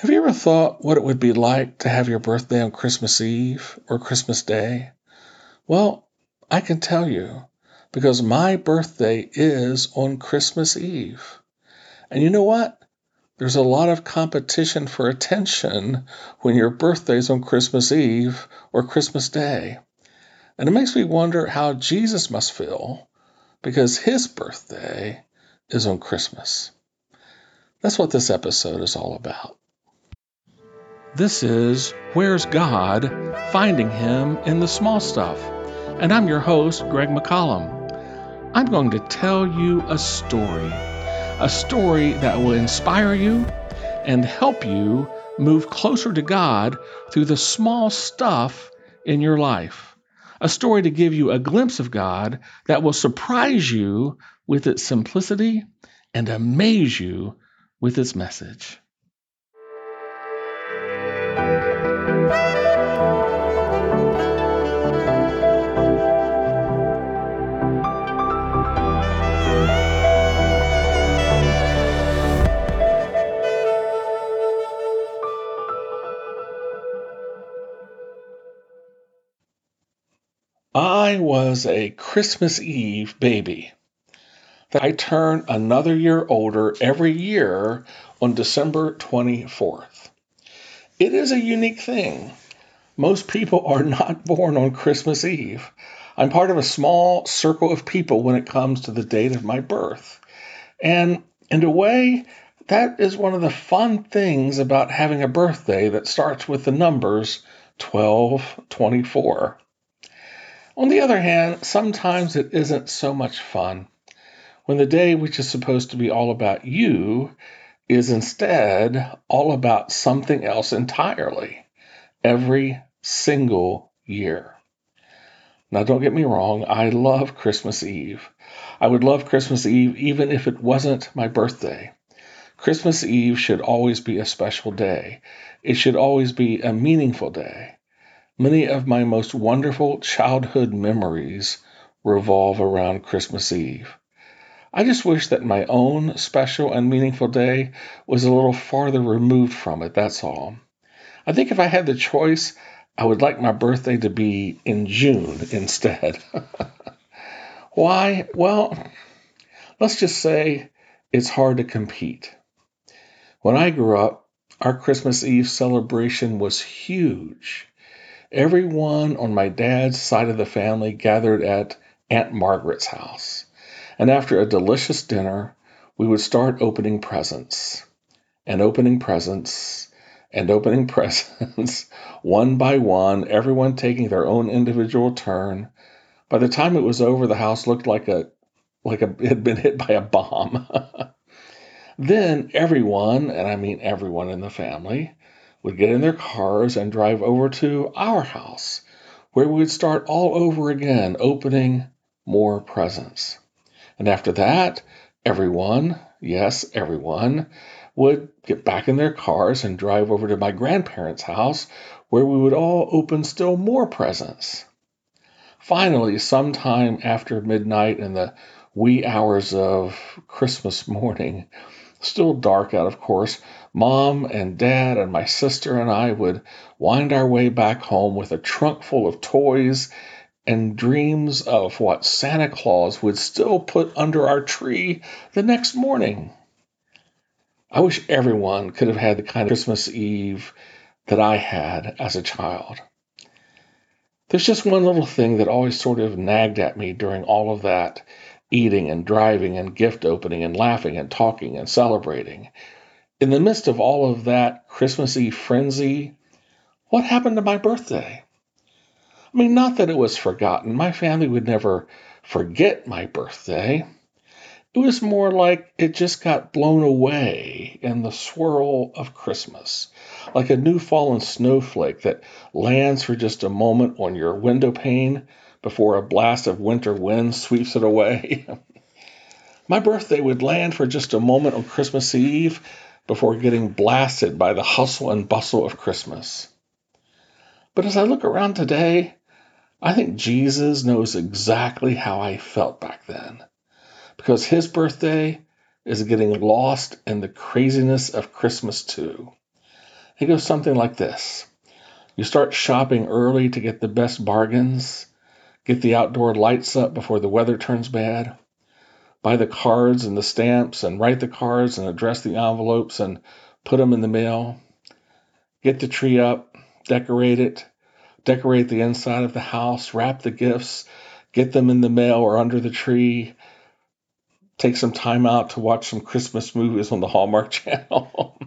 Have you ever thought what it would be like to have your birthday on Christmas Eve or Christmas Day? Well, I can tell you because my birthday is on Christmas Eve. And you know what? There's a lot of competition for attention when your birthday's on Christmas Eve or Christmas Day. And it makes me wonder how Jesus must feel because his birthday is on Christmas. That's what this episode is all about. This is Where's God? Finding Him in the Small Stuff. And I'm your host, Greg McCollum. I'm going to tell you a story, a story that will inspire you and help you move closer to God through the small stuff in your life. A story to give you a glimpse of God that will surprise you with its simplicity and amaze you with its message. I was a Christmas Eve baby. I turn another year older every year on December 24th. It is a unique thing. Most people are not born on Christmas Eve. I'm part of a small circle of people when it comes to the date of my birth. And in a way, that is one of the fun things about having a birthday that starts with the numbers 1224. On the other hand, sometimes it isn't so much fun when the day which is supposed to be all about you is instead all about something else entirely every single year. Now, don't get me wrong, I love Christmas Eve. I would love Christmas Eve even if it wasn't my birthday. Christmas Eve should always be a special day. It should always be a meaningful day. Many of my most wonderful childhood memories revolve around Christmas Eve. I just wish that my own special and meaningful day was a little farther removed from it, that's all. I think if I had the choice, I would like my birthday to be in June instead. Why? Well, let's just say it's hard to compete. When I grew up, our Christmas Eve celebration was huge. Everyone on my dad's side of the family gathered at Aunt Margaret's house, and after a delicious dinner, we would start opening presents, and opening presents, and opening presents, one by one, everyone taking their own individual turn. By the time it was over, the house looked like a like a, it had been hit by a bomb. then everyone, and I mean everyone in the family, would get in their cars and drive over to our house, where we would start all over again, opening more presents. And after that, everyone, yes, everyone, would get back in their cars and drive over to my grandparents' house, where we would all open still more presents. Finally, sometime after midnight in the wee hours of Christmas morning, still dark out, of course, Mom and Dad and my sister and I would wind our way back home with a trunk full of toys and dreams of what Santa Claus would still put under our tree the next morning. I wish everyone could have had the kind of Christmas Eve that I had as a child. There's just one little thing that always sort of nagged at me during all of that eating and driving and gift opening and laughing and talking and celebrating in the midst of all of that Christmassy frenzy, what happened to my birthday? I mean, not that it was forgotten. My family would never forget my birthday. It was more like it just got blown away in the swirl of Christmas, like a new fallen snowflake that lands for just a moment on your window pane before a blast of winter wind sweeps it away. my birthday would land for just a moment on Christmas Eve before getting blasted by the hustle and bustle of Christmas. But as I look around today, I think Jesus knows exactly how I felt back then. Because his birthday is getting lost in the craziness of Christmas too. It goes something like this You start shopping early to get the best bargains, get the outdoor lights up before the weather turns bad, buy the cards and the stamps, and write the cards and address the envelopes and put them in the mail, get the tree up, decorate it, decorate the inside of the house, wrap the gifts, get them in the mail or under the tree, take some time out to watch some Christmas movies on the Hallmark Channel.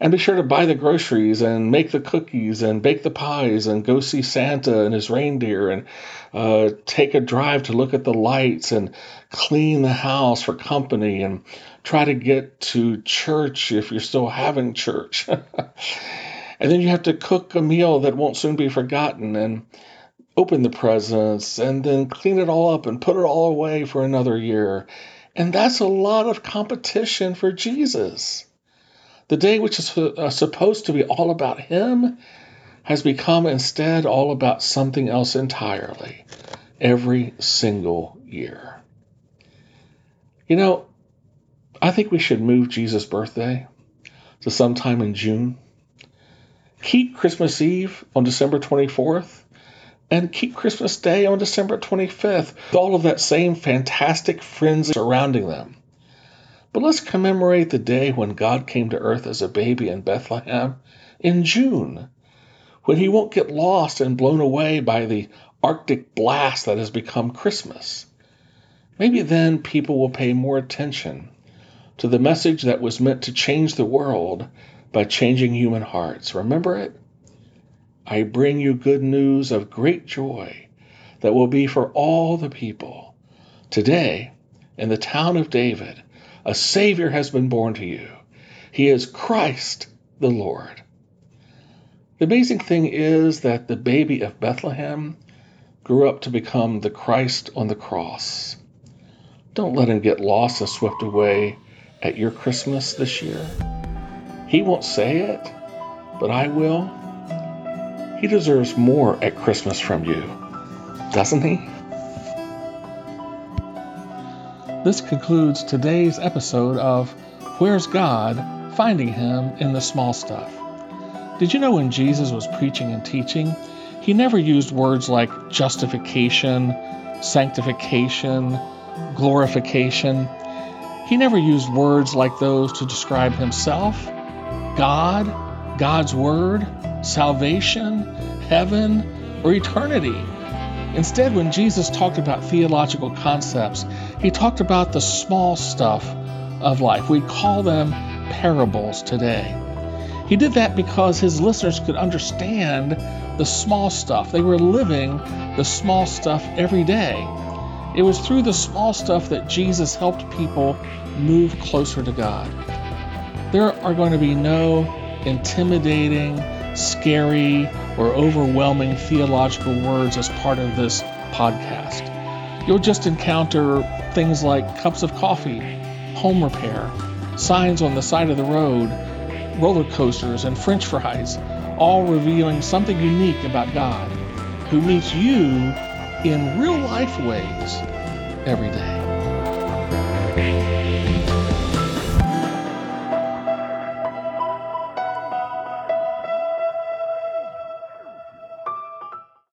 And be sure to buy the groceries and make the cookies and bake the pies and go see Santa and his reindeer and uh, take a drive to look at the lights and clean the house for company and try to get to church if you're still having church. and then you have to cook a meal that won't soon be forgotten and open the presents and then clean it all up and put it all away for another year. And that's a lot of competition for Jesus. The day which is uh, supposed to be all about Him has become instead all about something else entirely every single year. You know, I think we should move Jesus' birthday to sometime in June. Keep Christmas Eve on December 24th and keep Christmas Day on December 25th with all of that same fantastic frenzy surrounding them. But let's commemorate the day when God came to earth as a baby in Bethlehem in June, when he won't get lost and blown away by the Arctic blast that has become Christmas. Maybe then people will pay more attention to the message that was meant to change the world by changing human hearts. Remember it? I bring you good news of great joy that will be for all the people. Today, in the town of David, a Savior has been born to you. He is Christ the Lord. The amazing thing is that the baby of Bethlehem grew up to become the Christ on the cross. Don't let him get lost and swept away at your Christmas this year. He won't say it, but I will. He deserves more at Christmas from you, doesn't he? This concludes today's episode of Where's God? Finding Him in the Small Stuff. Did you know when Jesus was preaching and teaching, he never used words like justification, sanctification, glorification. He never used words like those to describe himself, God, God's Word, salvation, heaven, or eternity. Instead, when Jesus talked about theological concepts, he talked about the small stuff of life. We call them parables today. He did that because his listeners could understand the small stuff. They were living the small stuff every day. It was through the small stuff that Jesus helped people move closer to God. There are going to be no intimidating, scary, or overwhelming theological words as part of this podcast. You'll just encounter things like cups of coffee, home repair, signs on the side of the road, roller coasters, and french fries, all revealing something unique about God, who meets you in real life ways every day.